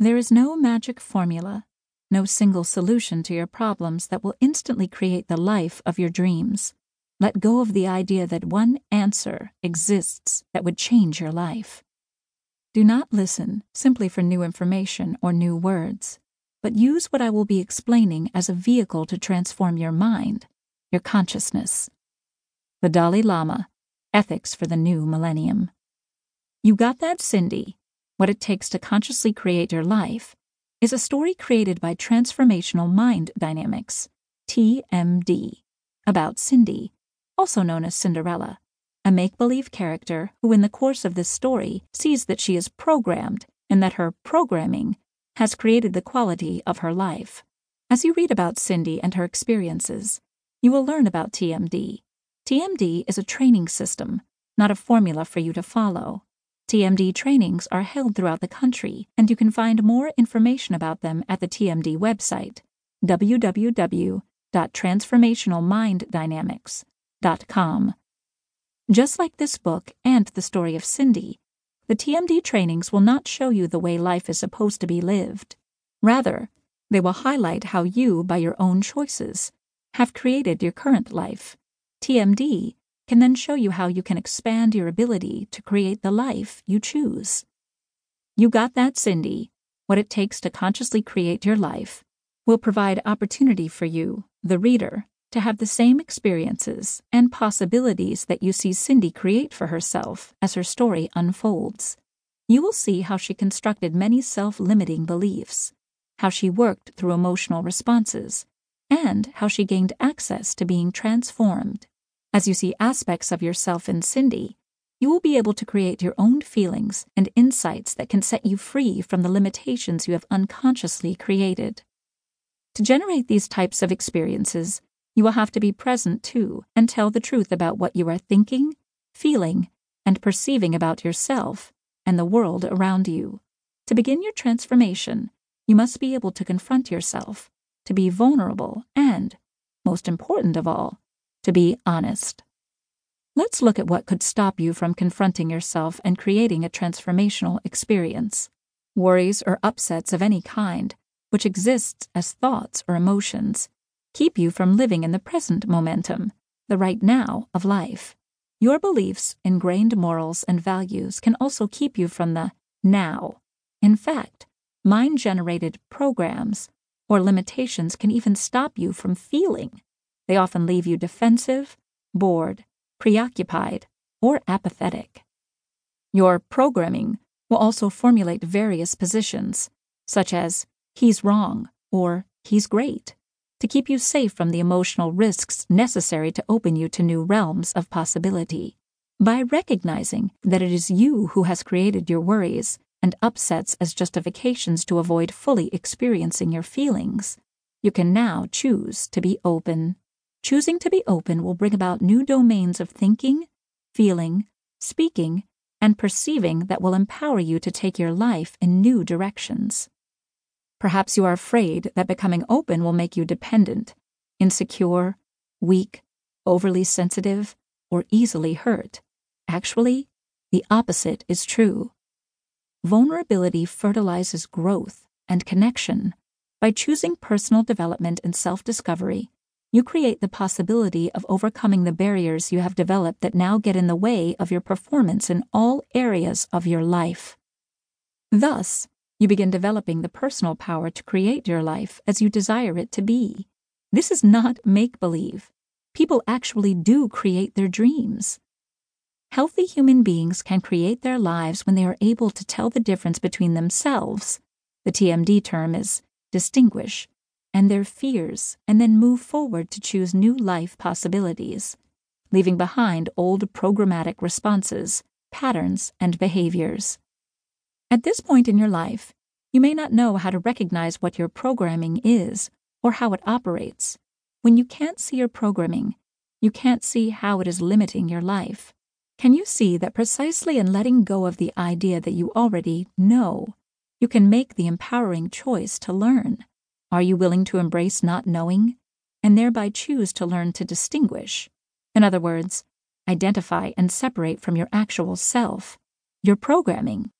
There is no magic formula, no single solution to your problems that will instantly create the life of your dreams. Let go of the idea that one answer exists that would change your life. Do not listen simply for new information or new words, but use what I will be explaining as a vehicle to transform your mind, your consciousness. The Dalai Lama, Ethics for the New Millennium. You got that, Cindy? What it takes to consciously create your life is a story created by Transformational Mind Dynamics, TMD, about Cindy, also known as Cinderella, a make believe character who, in the course of this story, sees that she is programmed and that her programming has created the quality of her life. As you read about Cindy and her experiences, you will learn about TMD. TMD is a training system, not a formula for you to follow. TMD trainings are held throughout the country, and you can find more information about them at the TMD website, www.transformationalminddynamics.com. Just like this book and the story of Cindy, the TMD trainings will not show you the way life is supposed to be lived. Rather, they will highlight how you, by your own choices, have created your current life. TMD can then show you how you can expand your ability to create the life you choose. You got that, Cindy. What it takes to consciously create your life will provide opportunity for you, the reader, to have the same experiences and possibilities that you see Cindy create for herself as her story unfolds. You will see how she constructed many self limiting beliefs, how she worked through emotional responses, and how she gained access to being transformed as you see aspects of yourself in Cindy, you will be able to create your own feelings and insights that can set you free from the limitations you have unconsciously created. To generate these types of experiences, you will have to be present too and tell the truth about what you are thinking, feeling, and perceiving about yourself and the world around you. To begin your transformation, you must be able to confront yourself, to be vulnerable, and, most important of all, to be honest. Let's look at what could stop you from confronting yourself and creating a transformational experience. Worries or upsets of any kind, which exists as thoughts or emotions, keep you from living in the present momentum, the right now of life. Your beliefs, ingrained morals, and values can also keep you from the now. In fact, mind generated programs or limitations can even stop you from feeling they often leave you defensive, bored, preoccupied, or apathetic. Your programming will also formulate various positions, such as he's wrong or he's great, to keep you safe from the emotional risks necessary to open you to new realms of possibility. By recognizing that it is you who has created your worries and upsets as justifications to avoid fully experiencing your feelings, you can now choose to be open. Choosing to be open will bring about new domains of thinking, feeling, speaking, and perceiving that will empower you to take your life in new directions. Perhaps you are afraid that becoming open will make you dependent, insecure, weak, overly sensitive, or easily hurt. Actually, the opposite is true. Vulnerability fertilizes growth and connection. By choosing personal development and self discovery, you create the possibility of overcoming the barriers you have developed that now get in the way of your performance in all areas of your life. Thus, you begin developing the personal power to create your life as you desire it to be. This is not make believe. People actually do create their dreams. Healthy human beings can create their lives when they are able to tell the difference between themselves. The TMD term is distinguish and their fears, and then move forward to choose new life possibilities, leaving behind old programmatic responses, patterns, and behaviors. At this point in your life, you may not know how to recognize what your programming is or how it operates. When you can't see your programming, you can't see how it is limiting your life. Can you see that precisely in letting go of the idea that you already know, you can make the empowering choice to learn? Are you willing to embrace not knowing and thereby choose to learn to distinguish? In other words, identify and separate from your actual self, your programming,